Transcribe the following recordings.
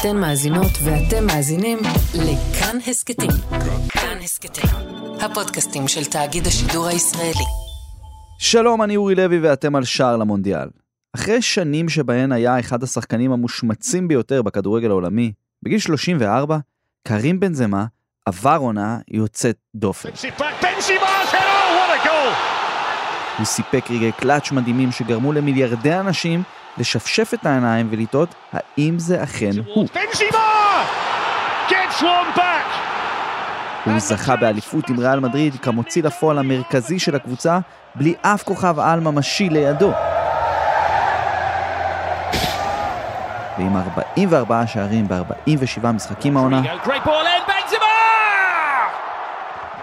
אתן מאזינות ואתם מאזינים לכאן הסכתים. כאן הסכתים, הפודקאסטים של תאגיד השידור הישראלי. שלום, אני אורי לוי ואתם על שער למונדיאל. אחרי שנים שבהן היה אחד השחקנים המושמצים ביותר בכדורגל העולמי, בגיל 34, קרים בנזמה עבר עונה יוצאת דופן. הוא סיפק רגעי קלאץ' מדהימים שגרמו למיליארדי אנשים לשפשף את העיניים ולטעות האם זה אכן הוא. הוא זכה באליפות עם ריאל מדריד כמוציא לפועל המרכזי של הקבוצה בלי אף כוכב על ממשי לידו. ועם 44 שערים ב-47 משחקים העונה,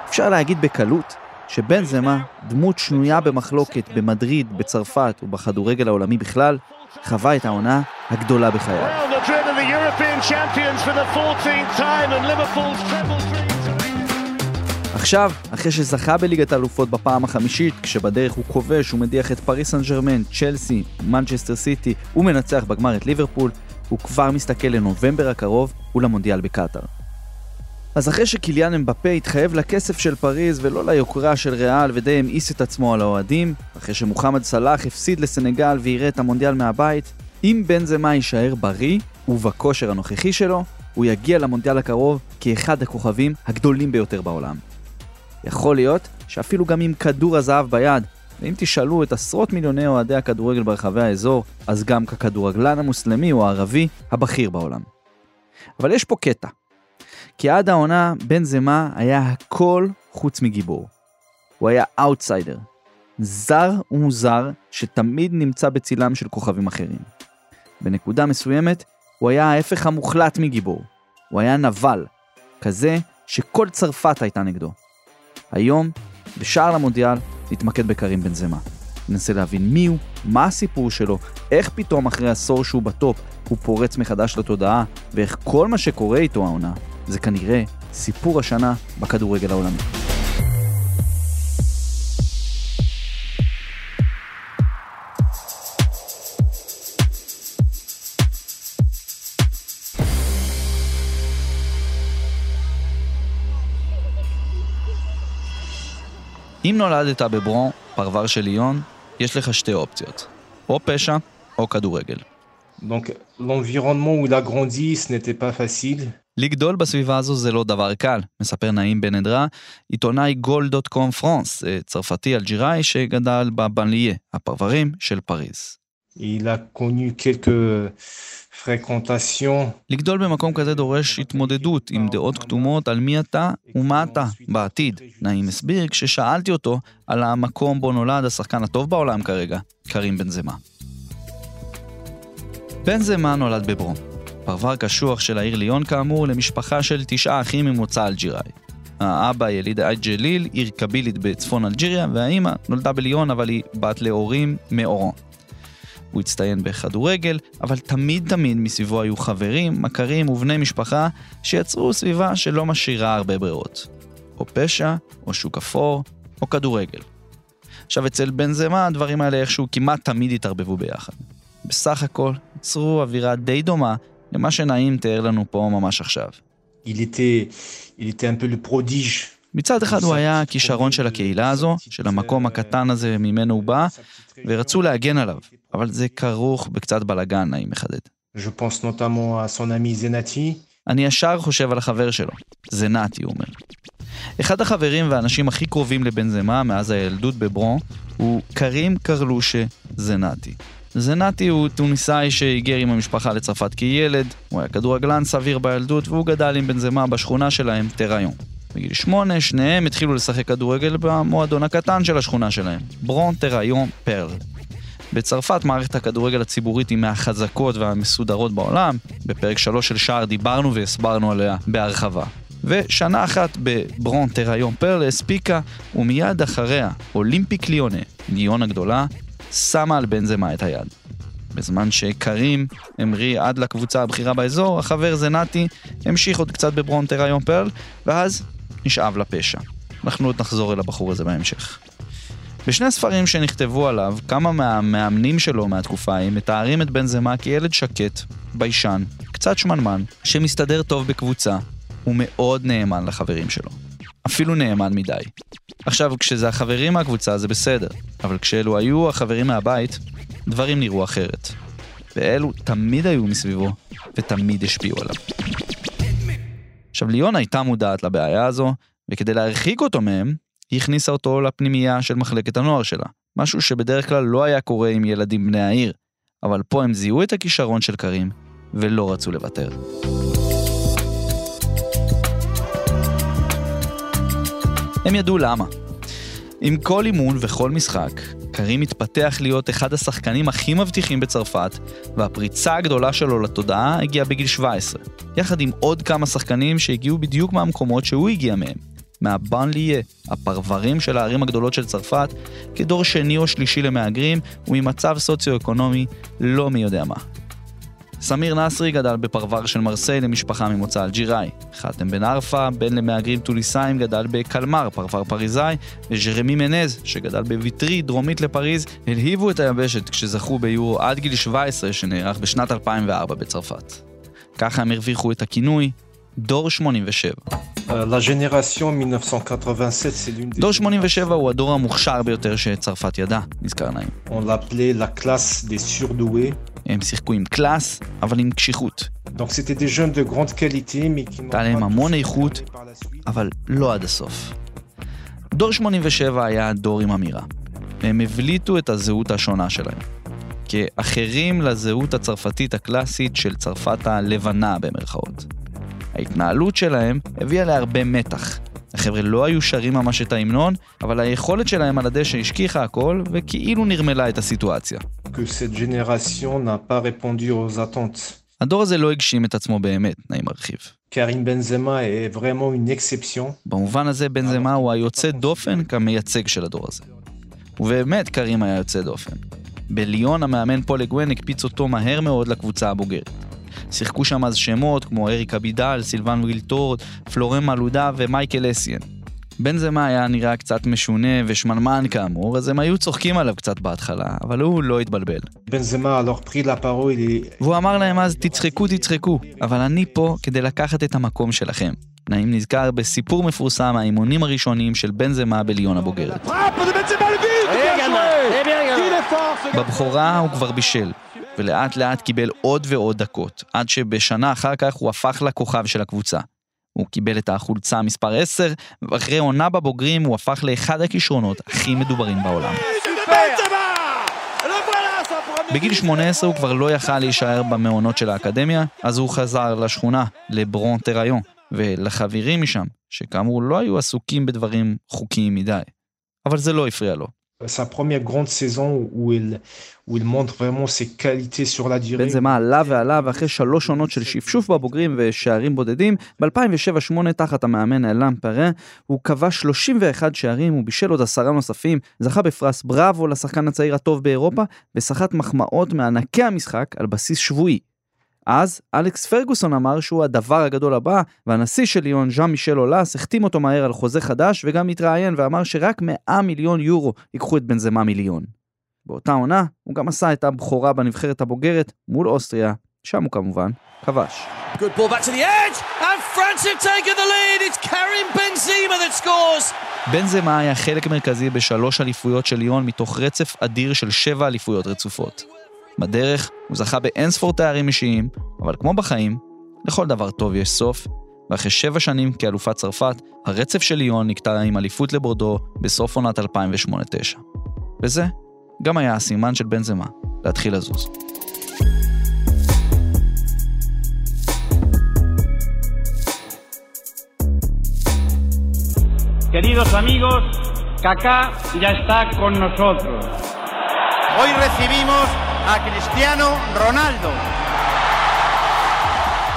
אפשר להגיד בקלות שבן זמה, דמות שנויה במחלוקת במדריד, בצרפת ובכדורגל העולמי בכלל, חווה את העונה הגדולה בחייו. עכשיו, אחרי שזכה בליגת האלופות בפעם החמישית, כשבדרך הוא כובש ומדיח את פריס סן ג'רמן, צ'לסי, מנצ'סטר סיטי ומנצח בגמר את ליברפול, הוא כבר מסתכל לנובמבר הקרוב ולמונדיאל בקטאר. אז אחרי שקיליאן אמבפה התחייב לכסף של פריז ולא ליוקרה של ריאל ודי המאיס את עצמו על האוהדים, אחרי שמוחמד סלאח הפסיד לסנגל ויראה את המונדיאל מהבית, אם בן זמה יישאר בריא ובכושר הנוכחי שלו, הוא יגיע למונדיאל הקרוב כאחד הכוכבים הגדולים ביותר בעולם. יכול להיות שאפילו גם עם כדור הזהב ביד, ואם תשאלו את עשרות מיליוני אוהדי הכדורגל ברחבי האזור, אז גם ככדורגלן המוסלמי או הערבי הבכיר בעולם. אבל יש פה קטע. כי עד העונה בנזמה היה הכל חוץ מגיבור. הוא היה אאוטסיידר. זר ומוזר שתמיד נמצא בצילם של כוכבים אחרים. בנקודה מסוימת הוא היה ההפך המוחלט מגיבור. הוא היה נבל, כזה שכל צרפת הייתה נגדו. היום, בשער למונדיאל, נתמקד בכרים בנזמה. ננסה להבין מי הוא, מה הסיפור שלו, איך פתאום אחרי עשור שהוא בטופ הוא פורץ מחדש לתודעה, ואיך כל מה שקורה איתו העונה זה כנראה סיפור השנה בכדורגל העולמי. אם נולדת בברון, פרבר של ליון, יש לך שתי אופציות, או פשע או כדורגל. Donc l'environnement où il a grandi, ce n'était pas facile. לגדול בסביבה הזו זה לא דבר קל, מספר נעים בן עדרה, עיתונאי גול דוט קום פרנס, צרפתי אלג'יראי שגדל בבנליה, הפרברים של פריז. Il a connu quelques fréquentations. לגדול במקום כזה דורש התמודדות עם דעות קדומות על מי אתה ומה אתה בעתיד. נעים הסביר כששאלתי אותו על המקום בו נולד השחקן הטוב בעולם כרגע, קרים בן זמה. בן זמה נולד בברון, פרבר קשוח של העיר ליון כאמור למשפחה של תשעה אחים ממוצא אלג'יראי. האבא יליד עד ג'ליל, עיר קבילית בצפון אלג'יריה, והאימא נולדה בליון אבל היא בת להורים מאורון. הוא הצטיין בכדורגל, אבל תמיד תמיד מסביבו היו חברים, מכרים ובני משפחה שיצרו סביבה שלא משאירה הרבה ברירות. או פשע, או שוק אפור, או כדורגל. עכשיו אצל בן זמה הדברים האלה איכשהו כמעט תמיד התערבבו ביחד. בסך הכל יצרו אווירה די דומה למה שנעים תיאר לנו פה ממש עכשיו. מצד אחד הוא היה הכישרון של הקהילה הזו, של המקום הקטן הזה ממנו הוא בא, ורצו להגן עליו, אבל זה כרוך בקצת בלאגן, נעים מחדד. אני ישר חושב על החבר שלו, זנתי, הוא אומר. אחד החברים והאנשים הכי קרובים לבן זמה מאז הילדות בברון הוא קרים קרלושה זנתי. זנתי הוא טוניסאי שהיגר עם המשפחה לצרפת כילד, הוא היה כדורגלן סביר בילדות והוא גדל עם בן זמה בשכונה שלהם, טראיון. בגיל שמונה, שניהם התחילו לשחק כדורגל במועדון הקטן של השכונה שלהם, ברון טראיון פרל. בצרפת מערכת הכדורגל הציבורית היא מהחזקות והמסודרות בעולם. בפרק 3 של שער דיברנו והסברנו עליה בהרחבה. ושנה אחת בברון טראיון פרל הספיקה, ומיד אחריה אולימפיק ליונה, ליון הגדולה, שמה על בן זמה את היד. בזמן שקרים המריא עד לקבוצה הבכירה באזור, החבר זנתי המשיך עוד קצת בברון טראיון פרל, ואז נשאב לפשע. אנחנו עוד נחזור אל הבחור הזה בהמשך. בשני הספרים שנכתבו עליו, כמה מהמאמנים שלו מהתקופה ההיא מתארים את בן זמה כילד שקט, ביישן, קצת שמנמן, שמסתדר טוב בקבוצה, הוא מאוד נאמן לחברים שלו. אפילו נאמן מדי. עכשיו, כשזה החברים מהקבוצה זה בסדר, אבל כשאלו היו החברים מהבית, דברים נראו אחרת. ואלו תמיד היו מסביבו, ותמיד השפיעו עליו. עכשיו, ליאון הייתה מודעת לבעיה הזו, וכדי להרחיק אותו מהם, היא הכניסה אותו לפנימייה של מחלקת הנוער שלה. משהו שבדרך כלל לא היה קורה עם ילדים בני העיר, אבל פה הם זיהו את הכישרון של קרים, ולא רצו לוותר. הם ידעו למה. עם כל אימון וכל משחק, קרים התפתח להיות אחד השחקנים הכי מבטיחים בצרפת, והפריצה הגדולה שלו לתודעה הגיעה בגיל 17, יחד עם עוד כמה שחקנים שהגיעו בדיוק מהמקומות שהוא הגיע מהם, מהבנליה, הפרברים של הערים הגדולות של צרפת, כדור שני או שלישי למהגרים וממצב סוציו-אקונומי לא מי יודע מה. סמיר נסרי גדל בפרבר של מרסיי למשפחה ממוצא אלג'יראי. חתם בן ערפה, בן למהגרים תוניסאים, גדל בקלמאר, פרבר פריזאי, וז'רמי מנז, שגדל בוויטרי, דרומית לפריז, הלהיבו את היבשת כשזכו ביורו עד גיל 17 שנערך בשנת 2004 בצרפת. ככה הם הרוויחו את הכינוי דור 87. דור 87 הוא הדור המוכשר ביותר שצרפת ידעה, נזכר נעים. הם שיחקו עם קלאס, אבל עם קשיחות. הייתה להם המון איכות, אבל לא עד הסוף. דור 87 היה דור עם אמירה. הם הבליטו את הזהות השונה שלהם. כאחרים לזהות הצרפתית הקלאסית של צרפת הלבנה במרכאות. ההתנהלות שלהם הביאה להרבה מתח. החבר'ה לא היו שרים ממש את ההמנון, אבל היכולת שלהם על הדשא השכיחה הכל, וכאילו נרמלה את הסיטואציה. הדור הזה לא הגשים את עצמו באמת, נעים מרחיב. קרים בנזמה est vraiment une exception. במובן הזה בנזמה הוא היוצא דופן כמייצג של הדור הזה. ובאמת קרים היה יוצא דופן. בליון המאמן פול אגוון הקפיץ אותו מהר מאוד לקבוצה הבוגרת. שיחקו שם אז שמות כמו אריק אבידל, סילבן וילטורד, פלורן מלודה ומייקל אסיאן. בן זמה היה נראה קצת משונה ושמנמן כאמור, אז הם היו צוחקים עליו קצת בהתחלה, אבל הוא לא התבלבל. בן זמה alors pris la parole, והוא אמר להם אז, תצחקו, תצחקו, אבל אני פה כדי לקחת את המקום שלכם. נעים נזכר בסיפור מפורסם מהאימונים הראשונים של בן זמה בליון הבוגרת. בבכורה הוא כבר בישל, ולאט לאט קיבל עוד ועוד דקות, עד שבשנה אחר כך הוא הפך לכוכב של הקבוצה. הוא קיבל את החולצה מספר 10, ואחרי עונה בבוגרים הוא הפך לאחד הכישרונות הכי מדוברים בעולם. בגיל 18 הוא כבר לא יכל להישאר במעונות של האקדמיה, אז הוא חזר לשכונה, לברון טריון, ולחברים משם, שכאמור לא היו עסוקים בדברים חוקיים מדי. אבל זה לא הפריע לו. Sa première grande saison où il, où il montre vraiment ses qualités sur la durée. בנזמה עלה ועלה, ואחרי שלוש עונות של שפשוף בבוגרים ושערים בודדים, ב-2007-2008 תחת המאמן אלאם פרה, הוא כבש 31 שערים, הוא בישל עוד עשרה נוספים, זכה בפרס בראבו לשחקן הצעיר הטוב באירופה, וסחט מחמאות מענקי המשחק על בסיס שבועי. אז אלכס פרגוסון אמר שהוא הדבר הגדול הבא, והנשיא של ליון, ז'אן מישל אולס, החתים אותו מהר על חוזה חדש, וגם התראיין ואמר שרק 100 מיליון יורו ייקחו את בנזמה מיליון. באותה עונה, הוא גם עשה את הבכורה בנבחרת הבוגרת מול אוסטריה, שם הוא כמובן כבש. בנזמה היה חלק מרכזי בשלוש אליפויות של ליון מתוך רצף אדיר של שבע אליפויות רצופות. בדרך הוא זכה באינספור תארים אישיים, אבל כמו בחיים, לכל דבר טוב יש סוף, ואחרי שבע שנים כאלופת צרפת, הרצף של ליון נקטע עם אליפות לבורדו בסוף עונת 2008-2009. וזה גם היה הסימן של בן זמה להתחיל לזוז. Queridos amigos, Kaká ya está con nosotros. Hoy recibimos a Cristiano Ronaldo.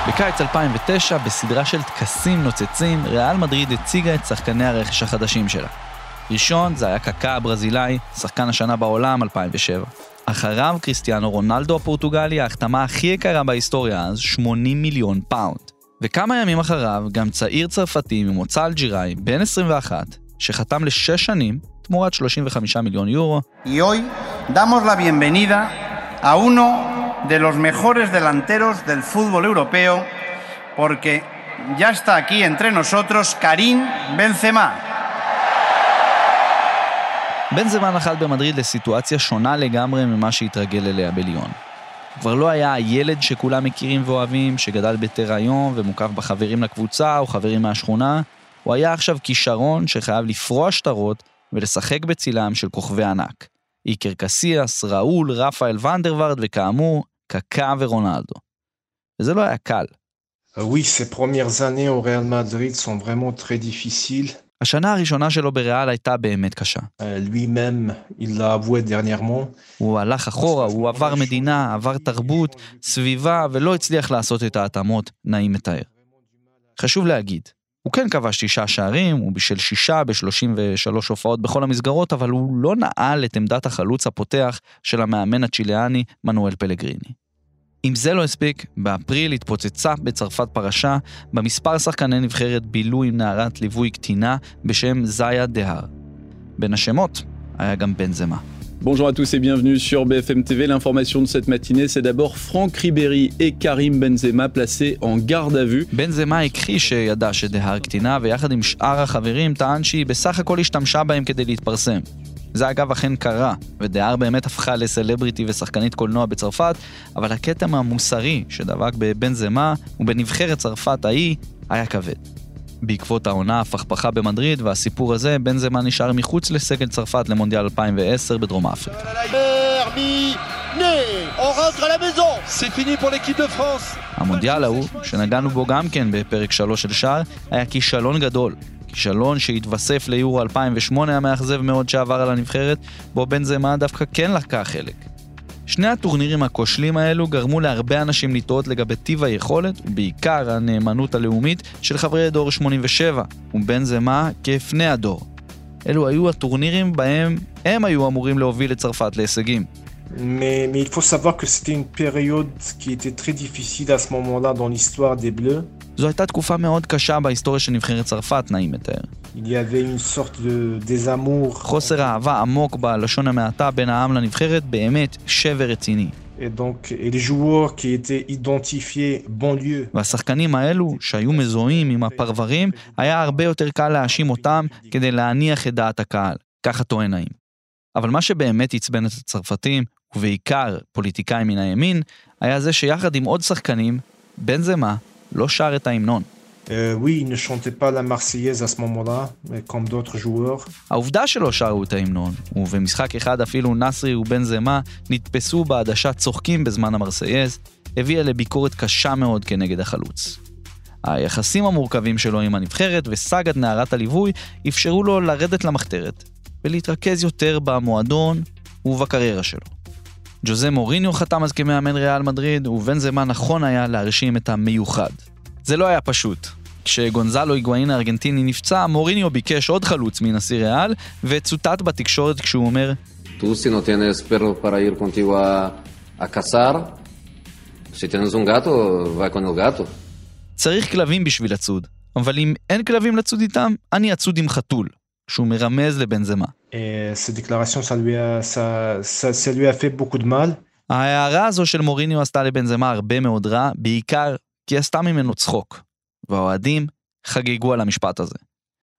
בקיץ 2009, בסדרה של טקסים נוצצים, ריאל מדריד הציגה את שחקני הרכש החדשים שלה. ראשון זה היה קקה הברזילאי, שחקן השנה בעולם 2007. אחריו קריסטיאנו רונלדו הפורטוגלי, ההחתמה הכי יקרה בהיסטוריה אז, 80 מיליון פאונד. וכמה ימים אחריו, גם צעיר צרפתי ממוצא אלג'יראי, בן 21, שחתם לשש שנים, תמורת 35 מיליון יורו. Y hoy damos la bienvenida a uno de los mejores delanteros del fútbol europeo porque ya está aquí entre nosotros Karim Benzema. בנזמה נחל במדריד לסיטואציה שונה לגמרי ממה שהתרגל אליה בליון. הוא כבר לא היה הילד שכולם מכירים ואוהבים, שגדל בתרעיון ומוקף בחברים לקבוצה או חברים מהשכונה, הוא היה עכשיו כישרון שחייב לפרוע שטרות ולשחק בצילם של כוכבי ענק. איקר קסיאס, ראול, רפאל ונדרווארד וכאמור, קקה ורונלדו. וזה לא היה קל. Oui, ses premières années au Real Madrid sont vraiment très difficiles. השנה הראשונה שלו בריאל הייתה באמת קשה. Dernièrement. הוא הלך אחורה, הוא עבר מדינה, עבר תרבות, סביבה, ולא הצליח לעשות את ההתאמות, נעים מתאר. חשוב להגיד, הוא כן כבש תשעה שערים, הוא בישל שישה ב-33 הופעות בכל המסגרות, אבל הוא לא נעל את עמדת החלוץ הפותח של המאמן הצ'יליאני מנואל פלגריני. אם זה לא הספיק, באפריל התפוצצה בצרפת פרשה, במספר שחקני נבחרת בילו עם נערת ליווי קטינה בשם זיה דהר. בין השמות היה גם בנזמה. Bonjour à tous et bienvenue sur BFM TV. L'information de cette matinée, c'est d'abord Franck Ribéry et Karim Benzema placés en garde à vue. בנזמה הכחיש שידע שדהר קטינה, ויחד עם שאר החברים טען שהיא בסך הכל השתמשה בהם כדי להתפרסם. זה אגב אכן קרה, ודהר באמת הפכה לסלבריטי ושחקנית קולנוע בצרפת, אבל הכתם המוסרי שדבק בבנזמה ובנבחרת צרפת ההיא היה כבד. בעקבות העונה הפכפכה במדריד והסיפור הזה, בנזמה נשאר מחוץ לסגל צרפת למונדיאל 2010 בדרום אפריקה. המונדיאל ההוא, שנגענו בו גם כן בפרק 3 של שער, היה כישלון גדול. כישלון שהתווסף ליורו 2008 המאכזב מאוד שעבר על הנבחרת, בו בנזמה דווקא כן לקח חלק. שני הטורנירים הכושלים האלו גרמו להרבה אנשים לטעות לגבי טיב היכולת, ובעיקר הנאמנות הלאומית של חברי דור 87, ובנזמה כפני הדור. אלו היו הטורנירים בהם הם היו אמורים להוביל את צרפת להישגים. Mais, mais il faut savoir que c'était une période qui était très difficile à ce moment-là dans l'histoire des Bleus. זו הייתה תקופה מאוד קשה בהיסטוריה של נבחרת צרפת, נעים מתאר. חוסר אהבה עמוק בלשון המעטה בין העם לנבחרת, באמת שבר רציני. Et donc, et les joueurs qui étaient identifiés banlieue. והשחקנים האלו, שהיו מזוהים עם הפרברים, היה הרבה יותר קל להאשים אותם כדי להניח את דעת הקהל. ככה טוען האם. אבל מה שבאמת עצבן את הצרפתים, ובעיקר פוליטיקאים מן הימין, היה זה שיחד עם עוד שחקנים, בנזמה לא שר את ההמנון. Joueurs. העובדה שלא שרו את ההמנון, ובמשחק אחד אפילו נסרי ובנזמה נתפסו בעדשה צוחקים בזמן המרסייז, הביאה לביקורת קשה מאוד כנגד החלוץ. היחסים המורכבים שלו עם הנבחרת וסאגת נערת הליווי אפשרו לו לרדת למחתרת ולהתרכז יותר במועדון ובקריירה שלו. ג'וזה מוריניו חתם אז כמאמן ריאל מדריד, ובנזמה נכון היה להרשים את המיוחד. זה לא היה פשוט. כשגונזלו היגואין הארגנטיני נפצע, מוריניו ביקש עוד חלוץ מנשיא ריאל, וצוטט בתקשורת כשהוא אומר. צריך כלבים בשביל לצוד, אבל אם אין כלבים לצוד איתם, אני אצוד עם חתול, שהוא מרמז לבנזמה. Ça lui a, ça, ça, ça lui a fait beaucoup de mal. ההערה הזו של מוריניו עשתה לבנזמה הרבה מאוד רע, בעיקר כי עשתה ממנו צחוק. והאוהדים חגגו על המשפט הזה.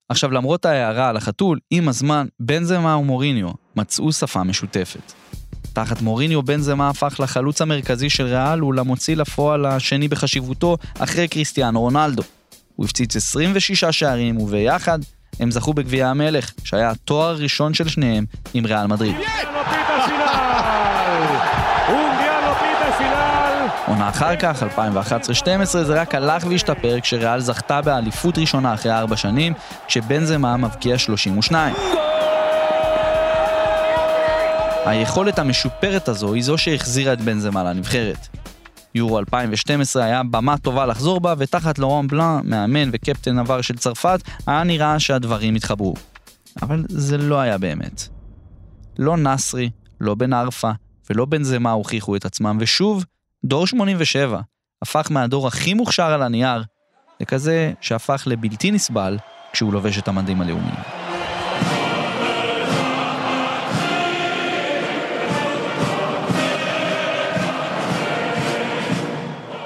עכשיו, למרות ההערה על החתול, עם הזמן, בנזמה ומוריניו מצאו שפה משותפת. תחת מוריניו, בנזמה הפך לחלוץ המרכזי של ריאל ולמוציא לפועל השני בחשיבותו אחרי קריסטיאנו רונלדו. הוא הפציץ 26 שערים, וביחד הם זכו בגביע המלך, שהיה התואר הראשון של שניהם עם ריאל מדריד. עונה אחר כך, 2011-2012, זה רק הלך והשתפר כשריאל זכתה באליפות ראשונה אחרי ארבע שנים, כשבנזמה מבקיע 32. היכולת המשופרת הזו היא זו שהחזירה את בנזמה לנבחרת. יורו 2012 היה במה טובה לחזור בה, ותחת לורן בלאן, מאמן וקפטן עבר של צרפת, היה נראה שהדברים התחברו. אבל זה לא היה באמת. לא נסרי, לא בן ערפה ולא בנזמה הוכיחו את עצמם, ושוב, דור 87 הפך מהדור הכי מוכשר על הנייר לכזה שהפך לבלתי נסבל כשהוא לובש את המדים הלאומיים.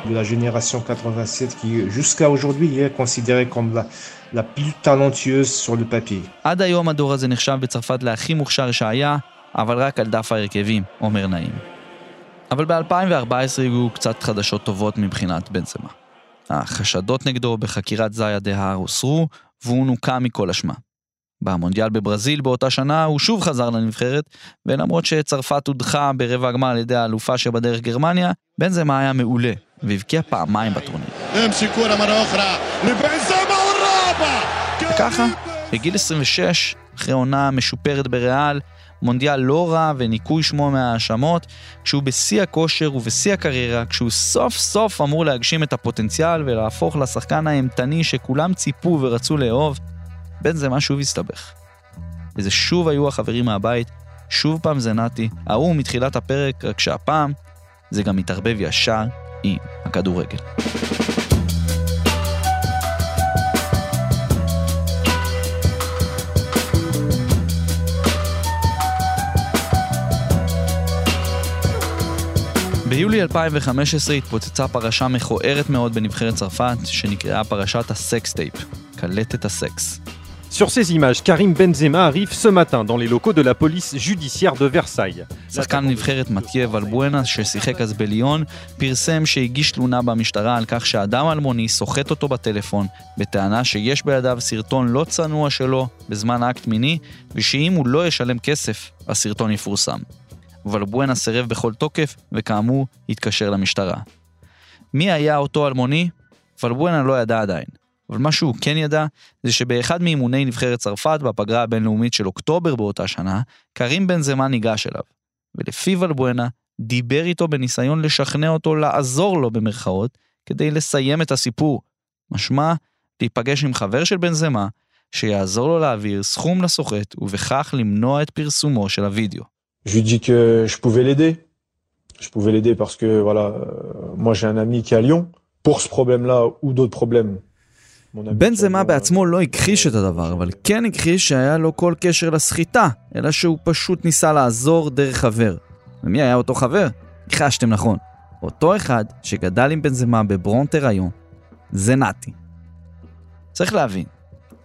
De la génération 87 qui jusqu'à aujourd'hui est considérée comme la, la plus talentueuse sur le papier. עד היום הדור הזה נחשב בצרפת להכי מוכשר שהיה, אבל רק על דף ההרכבים, אומר נעים. אבל ב-2014 הגיעו קצת חדשות טובות מבחינת בנזמה. החשדות נגדו בחקירת זיה דהר הוסרו, והוא נוקע מכל אשמה. במונדיאל בברזיל באותה שנה הוא שוב חזר לנבחרת, ולמרות שצרפת הודחה ברבע הגמר על ידי האלופה שבדרך גרמניה, בנזמה היה מעולה, והבקיע פעמיים בטורניר. וככה, בגיל 26, אחרי עונה משופרת בריאל, מונדיאל לא רע וניקוי שמו מההאשמות, כשהוא בשיא הכושר ובשיא הקריירה, כשהוא סוף סוף אמור להגשים את הפוטנציאל ולהפוך לשחקן האימתני שכולם ציפו ורצו לאהוב, בין זה מה שוב הסתבך. וזה שוב היו החברים מהבית, שוב פעם זה נתי, ההוא מתחילת הפרק, רק שהפעם זה גם מתערבב ישר עם הכדורגל. ביולי 2015 התפוצצה פרשה מכוערת מאוד בנבחרת צרפת, שנקראה פרשת ה sex tape, קלטת הסקס. Sur ces images, Karim Benzema arrive ce matin dans les locaux de la police judiciaire de Versailles. שחקן נבחרת מתיה ולבואנה, ששיחק אז בליון, פרסם שהגיש תלונה במשטרה על כך שאדם אלמוני סוחט אותו בטלפון, בטענה שיש בידיו סרטון לא צנוע שלו בזמן אקט מיני, ושאם הוא לא ישלם כסף, הסרטון יפורסם. ולבואנה סירב בכל תוקף, וכאמור, התקשר למשטרה. מי היה אותו אלמוני? ולבואנה לא ידע עדיין. אבל מה שהוא כן ידע, זה שבאחד מאימוני נבחרת צרפת בפגרה הבינלאומית של אוקטובר באותה שנה, קרים בן זמן ניגש אליו. ולפי ולבואנה, דיבר איתו בניסיון לשכנע אותו לעזור לו במרכאות, כדי לסיים את הסיפור. משמע, להיפגש עם חבר של בן זמה, שיעזור לו להעביר סכום לסוחט, ובכך למנוע את פרסומו של הוידאו. Je pouvais l'aider. Je pouvais l'aider parce que voilà, euh, moi j'ai un ami qui est à Lyon. Pour ce problème-là ou d'autres problèmes. בן זמה בעצמו לא הכחיש את הדבר, אבל כן הכחיש שהיה לו כל קשר לסחיטה, אלא שהוא פשוט ניסה לעזור דרך חבר. ומי היה אותו חבר? ניחשתם נכון. אותו אחד שגדל עם בן זמה בברונטר היום, זה נתי. צריך להבין,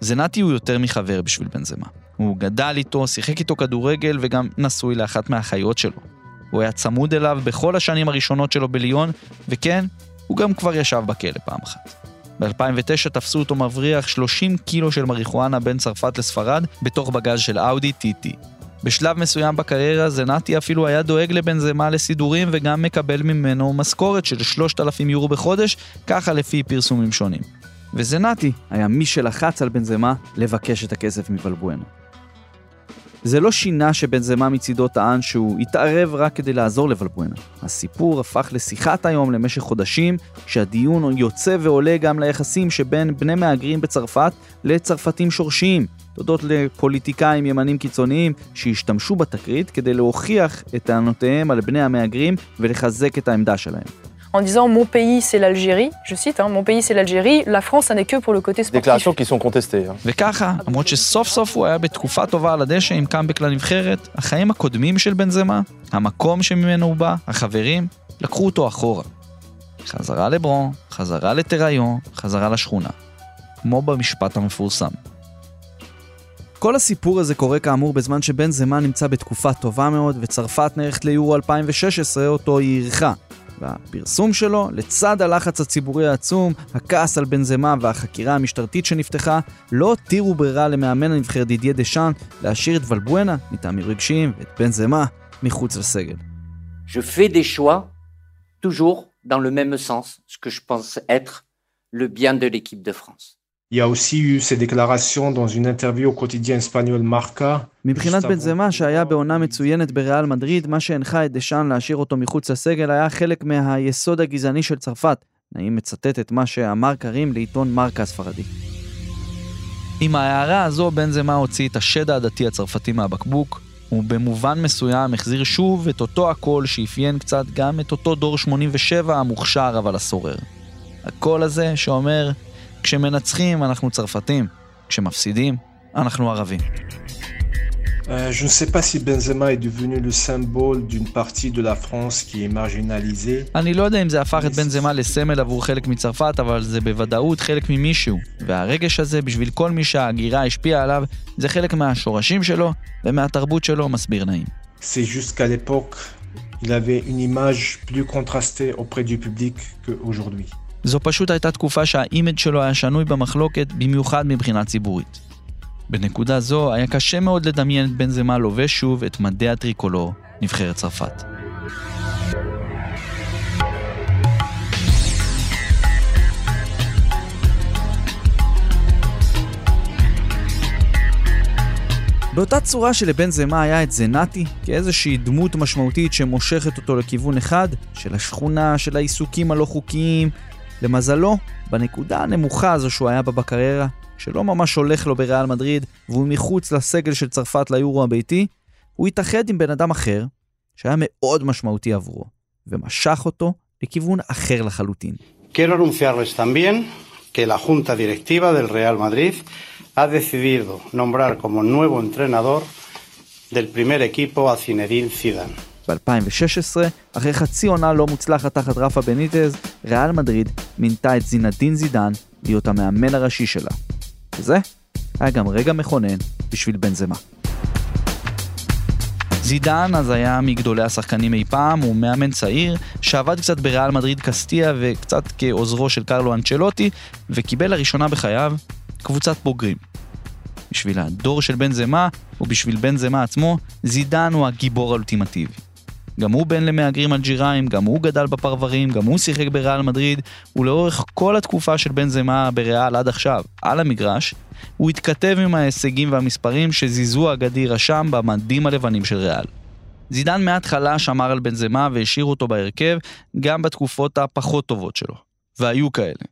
זנתי הוא יותר מחבר בשביל בן זמה. הוא גדל איתו, שיחק איתו כדורגל וגם נשוי לאחת מהאחיות שלו. הוא היה צמוד אליו בכל השנים הראשונות שלו בליון, וכן, הוא גם כבר ישב בכלא פעם אחת. ב-2009 תפסו אותו מבריח 30 קילו של מריחואנה בין צרפת לספרד בתוך בגז של אאודי TT. בשלב מסוים בקריירה זנתי אפילו היה דואג לבן זמה לסידורים וגם מקבל ממנו משכורת של 3,000 יורו בחודש, ככה לפי פרסומים שונים. וזנתי היה מי שלחץ על בן זמה לבקש את הכסף מבלבואנו. זה לא שינה שבן זמה מצידו טען שהוא התערב רק כדי לעזור לבלבואנה. הסיפור הפך לשיחת היום למשך חודשים, כשהדיון יוצא ועולה גם ליחסים שבין בני מהגרים בצרפת לצרפתים שורשיים, תודות לפוליטיקאים ימנים קיצוניים שהשתמשו בתקרית כדי להוכיח את טענותיהם על בני המהגרים ולחזק את העמדה שלהם. En disant mon pays c'est l'Algérie, je cite, hein, mon pays c'est l'Algérie, la France ça n'est que pour le côté sportif. Déclarations qui sont contestées. hein. וככה, למרות שסוף סוף הוא היה בתקופה טובה על הדשא עם קאמבק לנבחרת, החיים הקודמים של בן זמה, המקום שממנו הוא בא, החברים, לקחו אותו אחורה. חזרה לברון, חזרה לטריון, חזרה לשכונה. כמו במשפט המפורסם. כל הסיפור הזה קורה כאמור בזמן שבן זמן נמצא בתקופה טובה מאוד, וצרפת נערכת ליורו 2016, אותו היא אירחה. והפרסום שלו, לצד הלחץ הציבורי העצום, הכעס על בן זמה והחקירה המשטרתית שנפתחה, לא הותירו ברירה למאמן הנבחרת דידיה דשאן להשאיר את ולבואנה, מטעמים רגשיים, ואת בן זמה, מחוץ לסגל. Toujours dans le même sens, ce que je pense être le bien de l'équipe de France. Il y a aussi eu ces déclarations dans une interview au quotidien espagnol Marca. מבחינת בן זמה, שהיה בעונה מצוינת בריאל מדריד, מה שהנחה את דשאן להשאיר אותו מחוץ לסגל היה חלק מהיסוד הגזעני של צרפת. נעים מצטט את מה שאמר קרים לעיתון מרקה הספרדי. עם ההערה הזו בן זמה הוציא את השד העדתי הצרפתי מהבקבוק, ובמובן מסוים החזיר שוב את אותו הקול שאפיין קצת גם את אותו דור 87 המוכשר אבל הסורר. הקול הזה שאומר, כשמנצחים אנחנו צרפתים, כשמפסידים אנחנו ערבים. Euh, je ne sais pas si Benzema est devenu le symbole d'une partie de la France qui est marginalisée. אני לא יודע אם זה הפך את בנזמה לסמל עבור חלק מצרפת, אבל זה בוודאות חלק ממישהו. והרגש הזה, בשביל כל מי שההגירה השפיעה עליו, זה חלק מהשורשים שלו ומהתרבות שלו, מסביר נעים. C'est juste qu'à l'époque, il avait une image plus contrastée auprès du public qu'aujourd'hui. זו פשוט הייתה תקופה שהאימג' שלו היה שנוי במחלוקת, במיוחד מבחינה ציבורית. בנקודה זו היה קשה מאוד לדמיין את בנזמה לובש שוב את מדי הטריקולור, נבחרת צרפת. באותה צורה שלבנזמה היה את זנתי, כאיזושהי דמות משמעותית שמושכת אותו לכיוון אחד, של השכונה, של העיסוקים הלא חוקיים, למזלו, בנקודה הנמוכה הזו שהוא היה בה בקריירה, שלא ממש הולך לו בריאל מדריד, והוא מחוץ לסגל של צרפת ליורו הביתי, הוא התאחד עם בן אדם אחר, שהיה מאוד משמעותי עבורו, ומשך אותו לכיוון אחר לחלוטין. Quiero anunciarles también que la Junta Directiva del Real Madrid ha decidido nombrar como nuevo entrenador del primer equipo a Zinedine Zidane. ב-2016, אחרי חצי עונה לא מוצלחת תחת רפה בניטז, ריאל מדריד מינתה את זינדין זידן להיות המאמן הראשי שלה. וזה היה גם רגע מכונן בשביל בנזמה. זידן אז היה מגדולי השחקנים אי פעם, הוא מאמן צעיר, שעבד קצת בריאל מדריד קסטיה וקצת כעוזרו של קרלו אנצ'לוטי, וקיבל לראשונה בחייו קבוצת בוגרים. בשביל הדור של בנזמה, ובשביל בנזמה עצמו, זידן הוא הגיבור האולטימטיבי. גם הוא בן למהגרים אלג'יראים, גם הוא גדל בפרברים, גם הוא שיחק בריאל מדריד, ולאורך כל התקופה של בנזמה בריאל עד עכשיו, על המגרש, הוא התכתב עם ההישגים והמספרים שזיזו אגדי רשם במדים הלבנים של ריאל. זידן מההתחלה שמר על בנזמה והשאיר אותו בהרכב גם בתקופות הפחות טובות שלו. והיו כאלה.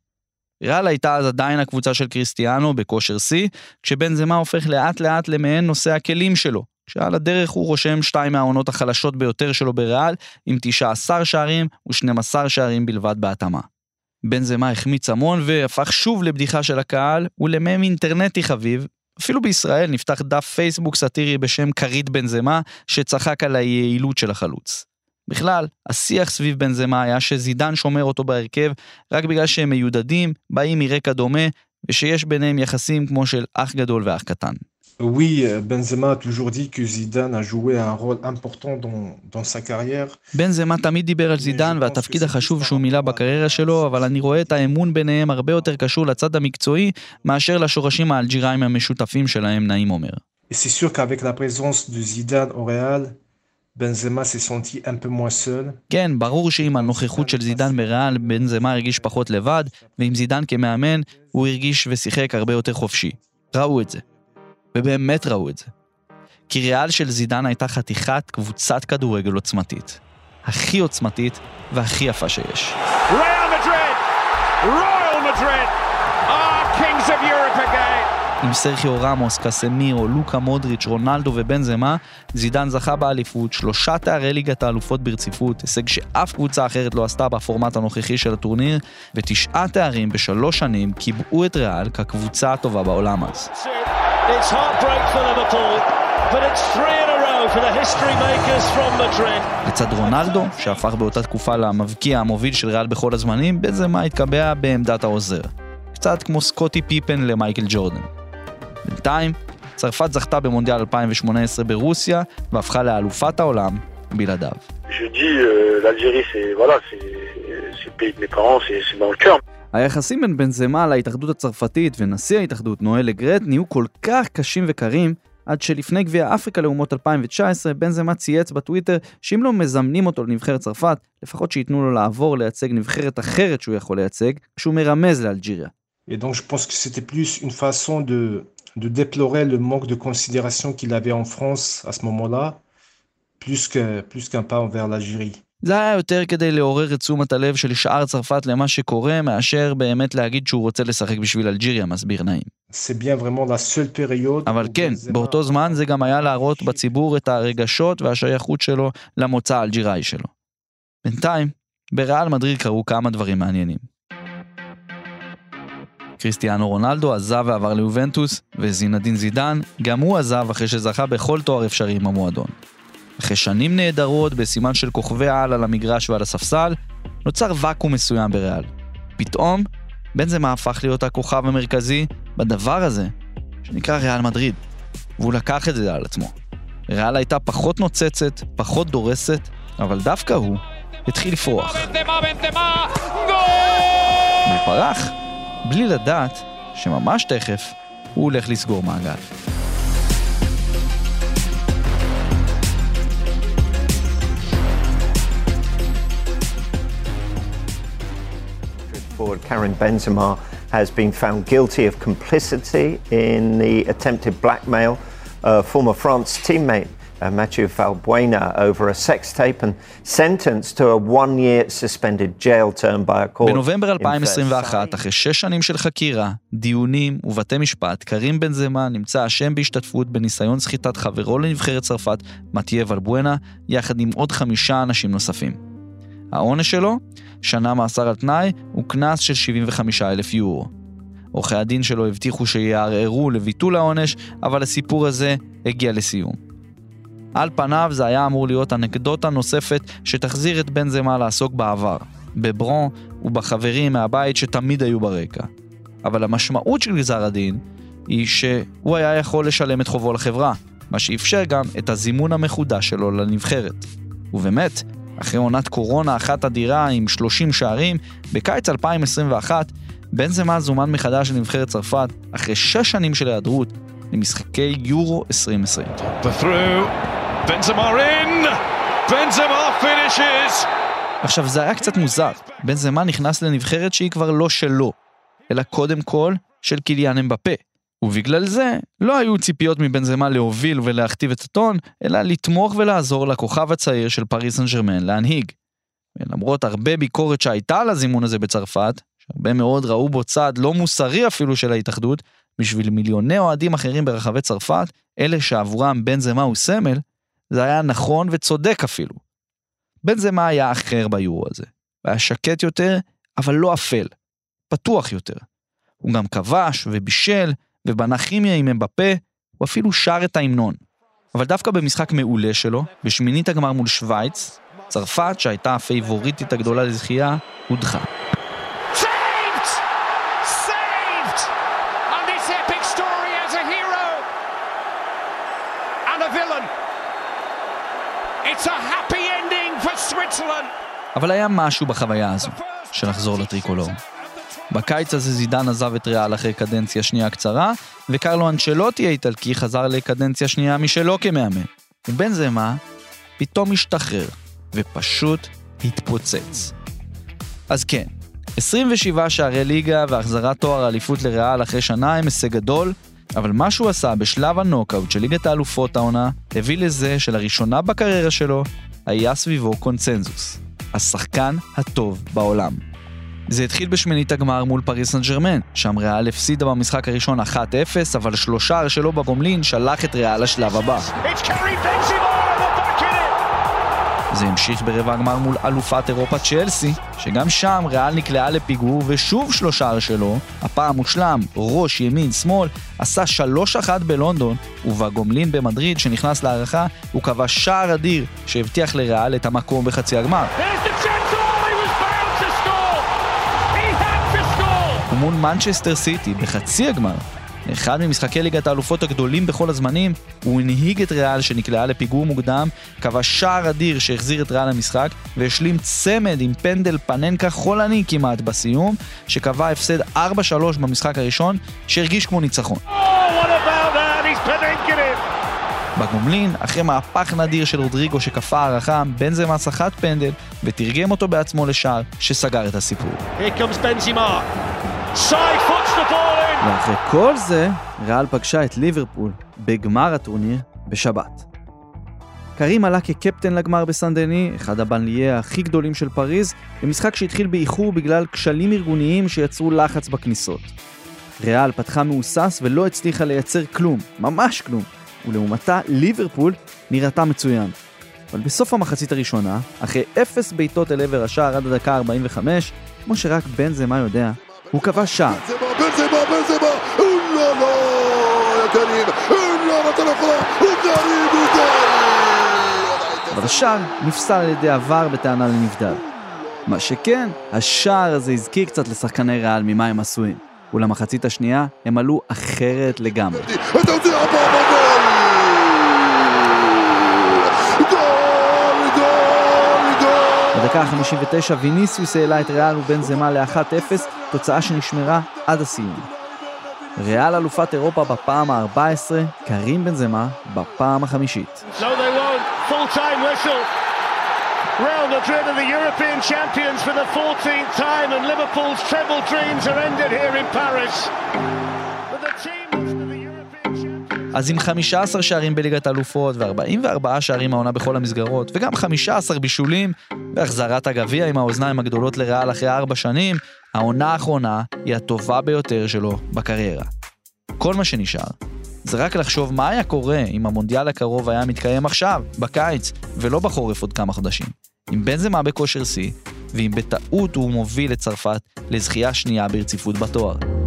ריאל הייתה אז עדיין הקבוצה של קריסטיאנו בכושר שיא, כשבנזמה הופך לאט לאט למעין נושא הכלים שלו, שעל הדרך הוא רושם שתיים מהעונות החלשות ביותר שלו בריאל, עם 19 שערים ו-12 שערים בלבד בהתאמה. בנזמה החמיץ המון והפך שוב לבדיחה של הקהל ולמם אינטרנטי חביב. אפילו בישראל נפתח דף פייסבוק סאטירי בשם כרית בנזמה, שצחק על היעילות של החלוץ. בכלל, השיח סביב בנזמה היה שזידן שומר אותו בהרכב רק בגלל שהם מיודדים, באים מרקע דומה, ושיש ביניהם יחסים כמו של אח גדול ואח קטן. Oui, Benzema a toujours dit que Zidane a joué un rôle important dans, dans sa carrière. בנזמה תמיד דיבר על זידן והתפקיד החשוב שהוא מילא בקריירה שלו, אבל אני רואה את האמון ביניהם הרבה יותר קשור לצד המקצועי, מאשר לשורשים האלג'יראים המשותפים שלהם, נעים אומר. C'est sûr qu'avec la présence de Zidane au Real, Benzema s'est senti un peu moins seul. כן, ברור שעם הנוכחות של זידן בריאל, בנזמה הרגיש פחות לבד, ועם זידן כמאמן, הוא הרגיש ושיחק הרבה יותר חופשי. ראו את זה. ובאמת ראו את זה. כי ריאל של זידן הייתה חתיכת קבוצת כדורגל עוצמתית. הכי עוצמתית והכי יפה שיש. Madrid! Royal Madrid! Are kings of Europe again! עם סרחיו רמוס, קסמירו, לוקה מודריץ', רונלדו ובנזמה, זידן זכה באליפות, שלושה תארי ליגת האלופות ברציפות, הישג שאף קבוצה אחרת לא עשתה בפורמט הנוכחי של הטורניר, ותשעה תארים בשלוש שנים קיבעו את ריאל כקבוצה הטובה בעולם אז. It's heartbreak for Liverpool, but it's three in a row for the history makers from Madrid. לצד רונלדו, שהפך באותה תקופה למבקיע המוביל של ריאל בכל הזמנים, בנזמה התקבע בעמדת העוזר. קצת כמו סקוטי פיפן למייקל ג'ורדן. בינתיים, צרפת זכתה במונדיאל 2018 ברוסיה, והפכה לאלופת העולם בלעדיו. Je dis, euh, l'Algérie, c'est voilà, c'est c'est pays de mes parents, c'est c'est dans le cœur. היחסים בין בנזמה להתאחדות הצרפתית ונשיא ההתאחדות נואל לגרט נהיו כל כך קשים וקרים, עד שלפני גביע אפריקה לאומות 2019, בנזמה צייץ בטוויטר שאם לא מזמנים אותו לנבחרת צרפת, לפחות שייתנו לו לעבור לייצג נבחרת אחרת שהוא יכול לייצג, כשהוא מרמז לאלג'יריה. Et que plus de, déplorer le manque de considération qu'il avait en France à ce moment-là, plus que- plus qu'un pas envers l'Algérie. זה היה יותר כדי לעורר את תשומת הלב של שאר צרפת למה שקורה, מאשר באמת להגיד שהוא רוצה לשחק בשביל אלג'יריה, מסביר נעים. אבל כן, באותו זמן זה גם היה להראות בציבור את הרגשות והשייכות שלו למוצא האלג'יראי שלו. בינתיים, בריאל מדריד קרו כמה דברים מעניינים. קריסטיאנו רונלדו עזב ועבר ליובנטוס, וזינדין זידן, גם הוא עזב אחרי שזכה בכל תואר אפשרי עם המועדון. אחרי שנים נהדרות בסימן של כוכבי על על המגרש ועל הספסל, נוצר ואקום מסוים בריאל. פתאום, בנזמה הפך להיות הכוכב המרכזי בדבר הזה, שנקרא ריאל מדריד, והוא לקח את זה על עצמו. ריאל הייתה פחות נוצצת, פחות דורסת, אבל דווקא הוא התחיל לפרוח. הוא פרח בלי לדעת שממש תכף הוא הולך לסגור מעגל. Forward Karim Benzema has been found guilty of complicity in the attempted blackmail of former France teammate uh, Mathieu Valbuena over a sex tape and sentenced to a one-year suspended jail term by a court. בנובמבר 2021, אחרי שש שנים של חקירה, דיונים ובתי משפט, קרים בנזמה נמצא אשם בהשתתפות בניסיון סחיטת חברו לנבחרת צרפת, מתיה ולבואנה, יחד עם עוד חמישה אנשים נוספים. העונש שלו? שנה מאסר על תנאי וקנס של 75 אלף יורו. עורכי הדין שלו הבטיחו שיערערו לביטול העונש, אבל הסיפור הזה הגיע לסיום. על פניו זה היה אמור להיות אנקדוטה נוספת שתחזיר את בן זמה לעסוק בעבר, בברון ובחברים מהבית שתמיד היו ברקע. אבל המשמעות של גזר הדין היא שהוא היה יכול לשלם את חובו לחברה, מה שאפשר גם את הזימון המחודש שלו לנבחרת. ובאמת, אחרי עונת קורונה אחת אדירה עם 30 שערים, בקיץ 2021, בן זמה זומן מחדש לנבחרת צרפת, אחרי 6 שנים של היעדרות, למשחקי יורו 2020. עכשיו זה היה קצת מוזר, בן זמה נכנס לנבחרת שהיא כבר לא שלו, אלא קודם כל של קיליאן אמבפה. ובגלל זה לא היו ציפיות מבן זמה להוביל ולהכתיב את הטון, אלא לתמוך ולעזור לכוכב הצעיר של פריס סן ג'רמן להנהיג. ולמרות הרבה ביקורת שהייתה על הזימון הזה בצרפת, שהרבה מאוד ראו בו צעד לא מוסרי אפילו של ההתאחדות, בשביל מיליוני אוהדים אחרים ברחבי צרפת, אלה שעבורם בן זמה הוא סמל, זה היה נכון וצודק אפילו. בן זמה היה אחר ביורו הזה. היה שקט יותר, אבל לא אפל. פתוח יותר. הוא גם כבש ובישל, ובנה כימיה עם אמבפה, הוא אפילו שר את ההמנון. אבל דווקא במשחק מעולה שלו, בשמינית הגמר מול שווייץ, צרפת, שהייתה הפייבוריטית הגדולה לזכייה, הודחה. אבל היה משהו בחוויה הזו, של לחזור לטריקולור. בקיץ הזה זידן עזב את ריאל אחרי קדנציה שנייה קצרה, וקרלו אנצ'לוטי האיטלקי חזר לקדנציה שנייה משלו כמאמן. ובין זה מה, פתאום השתחרר, ופשוט התפוצץ. אז כן, 27 שערי ליגה והחזרת תואר האליפות לריאל אחרי שנה הם הישג גדול, אבל מה שהוא עשה בשלב הנוקאוט של ליגת האלופות העונה, הביא לזה שלראשונה בקריירה שלו היה סביבו קונצנזוס. השחקן הטוב בעולם. זה התחיל בשמינית הגמר מול פריס סן ג'רמן, שם ריאל הפסידה במשחק הראשון 1-0, אבל שלושה שלו בגומלין שלח את ריאל לשלב הבא. זה המשיך ברבע הגמר מול אלופת אירופה צ'לסי, שגם שם ריאל נקלעה לפיגור ושוב שלושה שלו, הפעם מושלם, ראש, ימין, שמאל, עשה 3-1 בלונדון, ובגומלין במדריד שנכנס להערכה, הוא כבש שער אדיר שהבטיח לריאל את המקום בחצי הגמר. ומול מנצ'סטר סיטי בחצי הגמר, אחד ממשחקי ליגת האלופות הגדולים בכל הזמנים, הוא הנהיג את ריאל שנקלעה לפיגור מוקדם, כבש שער אדיר שהחזיר את ריאל למשחק, והשלים צמד עם פנדל פננקה חולני כמעט בסיום, שקבע הפסד 4-3 במשחק הראשון, שהרגיש כמו ניצחון. Oh, בגומלין, אחרי מהפך נדיר של רודריגו שכפה הערכה, בנזמה סחט פנדל ותרגם אותו בעצמו לשער שסגר את הסיפור. ואחרי כל זה, ריאל פגשה את ליברפול בגמר הטורניר בשבת. קרים עלה כקפטן לגמר בסן דני, אחד הבנליה הכי גדולים של פריז, במשחק שהתחיל באיחור בגלל כשלים ארגוניים שיצרו לחץ בכניסות. ריאל פתחה מהוסס ולא הצליחה לייצר כלום, ממש כלום, ולעומתה ליברפול נראתה מצוין. אבל בסוף המחצית הראשונה, אחרי אפס בעיטות אל עבר השער עד הדקה 45, כמו שרק בן זמה יודע, הוא כבש שער. אבל השער נפסל על ידי עבר בטענה לנבדל. מה שכן, השער הזה הזכיר קצת לשחקני ריאל ממה הם עשויים. ולמחצית השנייה הם עלו אחרת לגמרי. בדקה ה-59 ויניסיוס העלה את ריאל ובנזמה ל-1-0, תוצאה שנשמרה עד הסיום. ריאל אלופת אירופה בפעם ה-14, קרים בנזמה בפעם החמישית. No, they won't. Full time whistle. Real Madrid are the European champions for the 14th time, and Liverpool's treble dreams are ended here in Paris. אז עם 15 שערים בליגת האלופות ו-44 שערים העונה בכל המסגרות, וגם 15 בישולים, והחזרת הגביע עם האוזניים הגדולות לריאל אחרי 4 שנים, העונה האחרונה היא הטובה ביותר שלו בקריירה. כל מה שנשאר זה רק לחשוב מה היה קורה אם המונדיאל הקרוב היה מתקיים עכשיו, בקיץ, ולא בחורף עוד כמה חודשים. עם בנזמה בכושר שיא, ואם בטעות הוא מוביל את צרפת לזכייה שנייה ברציפות בתואר.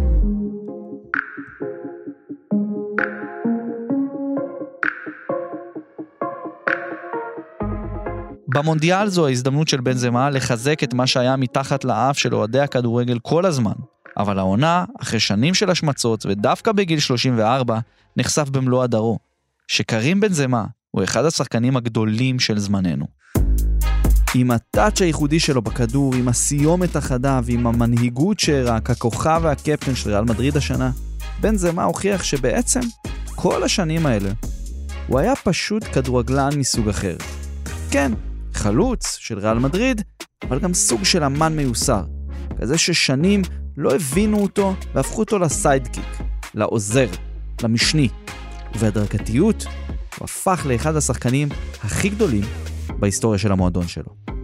במונדיאל זו ההזדמנות של בנזמה לחזק את מה שהיה מתחת לאף של אוהדי הכדורגל כל הזמן. אבל העונה, אחרי שנים של השמצות ודווקא בגיל 34, נחשף במלוא הדרו. שקרים בנזמה הוא אחד השחקנים הגדולים של זמננו. עם הטאץ' הייחודי שלו בכדור, עם הסיומת החדה ועם המנהיגות שהראה ככוכב והקפטן של ריאל מדריד השנה, בנזמה הוכיח שבעצם כל השנים האלה הוא היה פשוט כדורגלן מסוג אחר. כן, חלוץ של ריאל מדריד, אבל גם סוג של אמן מיוסר. כזה ששנים לא הבינו אותו והפכו אותו לסיידקיק, לעוזר, למשני. ובהדרגתיות הוא הפך לאחד השחקנים הכי גדולים בהיסטוריה של המועדון שלו.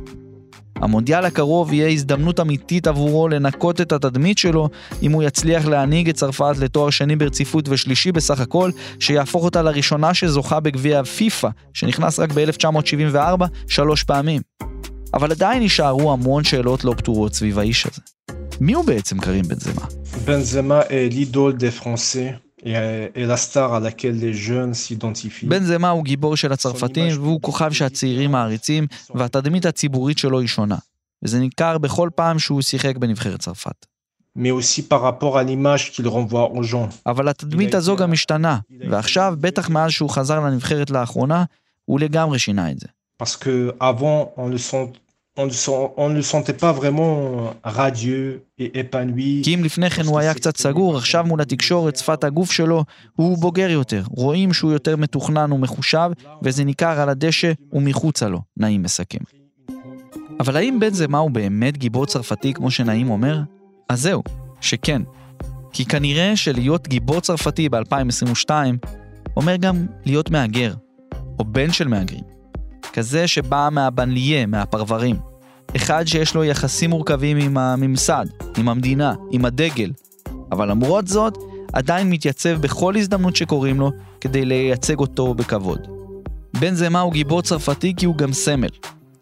המונדיאל הקרוב יהיה הזדמנות אמיתית עבורו לנקות את התדמית שלו אם הוא יצליח להנהיג את צרפת לתואר שני ברציפות ושלישי בסך הכל, שיהפוך אותה לראשונה שזוכה בגביע פיפא, שנכנס רק ב-1974, שלוש פעמים. אבל עדיין יישארו המון שאלות לא פתורות סביב האיש הזה. מי הוא בעצם קרים בנזמה? Benzema est l'idole des Star à laquelle les jeunes s'identifient. בנזמה הוא גיבור של הצרפתים והוא כוכב שהצעירים מעריצים והתדמית הציבורית שלו היא שונה. וזה ניכר בכל פעם שהוא שיחק בנבחרת צרפת. אבל התדמית הזו גם השתנה, ועכשיו, בטח מאז שהוא חזר לנבחרת לאחרונה, הוא לגמרי שינה את זה. Parce que avant, on le sent, on on ne le sentait pas vraiment radieux et épanoui. כי אם לפני כן הוא היה קצת סגור, עכשיו מול התקשורת, שפת הגוף שלו, הוא בוגר יותר. רואים שהוא יותר מתוכנן ומחושב, וזה ניכר על הדשא ומחוצה לו, נעים מסכם. אבל האם בנזמה הוא באמת גיבור צרפתי כמו שנעים אומר? אז זהו, שכן. כי כנראה שלהיות גיבור צרפתי ב-2022 אומר גם להיות מהגר, או בן של מהגרים. כזה שבא מהבנליה, מהפרברים. אחד שיש לו יחסים מורכבים עם הממסד, עם המדינה, עם הדגל. אבל למרות זאת, עדיין מתייצב בכל הזדמנות שקוראים לו כדי לייצג אותו בכבוד. בנזמה הוא גיבור צרפתי כי הוא גם סמל.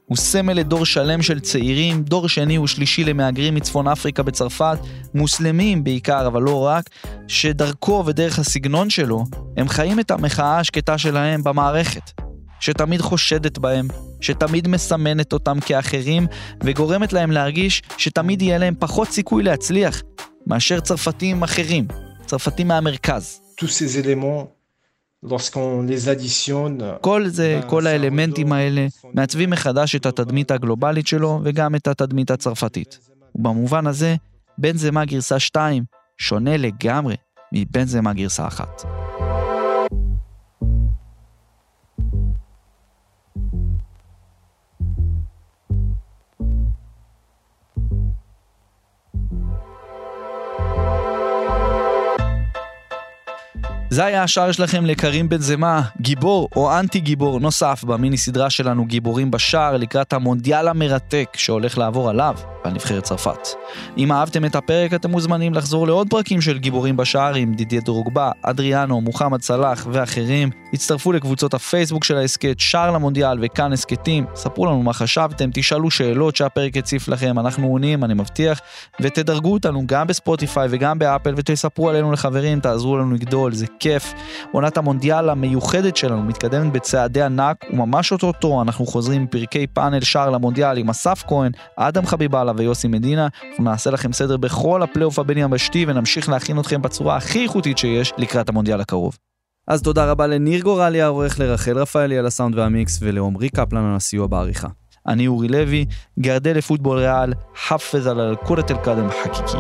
הוא סמל לדור שלם של צעירים, דור שני ושלישי למהגרים מצפון אפריקה בצרפת, מוסלמים בעיקר, אבל לא רק, שדרכו ודרך הסגנון שלו, הם חיים את המחאה השקטה שלהם במערכת. שתמיד חושדת בהם, שתמיד מסמנת אותם כאחרים, וגורמת להם להרגיש שתמיד יהיה להם פחות סיכוי להצליח, מאשר צרפתים אחרים, צרפתים מהמרכז. כל זה, כל האלמנטים האלה, מעצבים מחדש את התדמית הגלובלית שלו וגם את התדמית הצרפתית. ובמובן הזה, בנזמה גרסה 2 שונה לגמרי מבנזמה גרסה 1. זה היה השער שלכם לקרים בן זמה, גיבור או אנטי גיבור נוסף במיני סדרה שלנו גיבורים בשער לקראת המונדיאל המרתק שהולך לעבור עליו, על נבחרת צרפת. אם אהבתם את הפרק אתם מוזמנים לחזור לעוד פרקים של גיבורים בשער עם דידיה דרוגבה, אדריאנו, מוחמד סלאח ואחרים. הצטרפו לקבוצות הפייסבוק של ההסכת שער למונדיאל וכאן הסכתים, ספרו לנו מה חשבתם, תשאלו שאלות שהפרק הציף לכם, אנחנו עונים, אני מבטיח, ותדרגו אותנו גם בספוטיפיי וגם באפל ותספרו עלינו לחברים, תעזרו לנו לגדול, זה כיף. עונת המונדיאל המיוחדת שלנו מתקדמת בצעדי ענק, וממש אוטוטו אנחנו חוזרים עם פרקי פאנל שער למונדיאל עם אסף כהן, אדם חביבאללה ויוסי מדינה. אנחנו נעשה לכם סדר בכל הפלייאוף הבין-יבשתי ונמשיך להכין אתכם בצורה הכי איכותית שיש לקראת המונדיאל הקרוב. אז תודה רבה לניר גורלי העורך, לרחל רפאלי על הסאונד והמיקס ולעמרי קפלן על הסיוע בעריכה. אני אורי לוי, גרדה לפוטבול ריאל, חפז על אל-קורת אל-קדם חקיקי.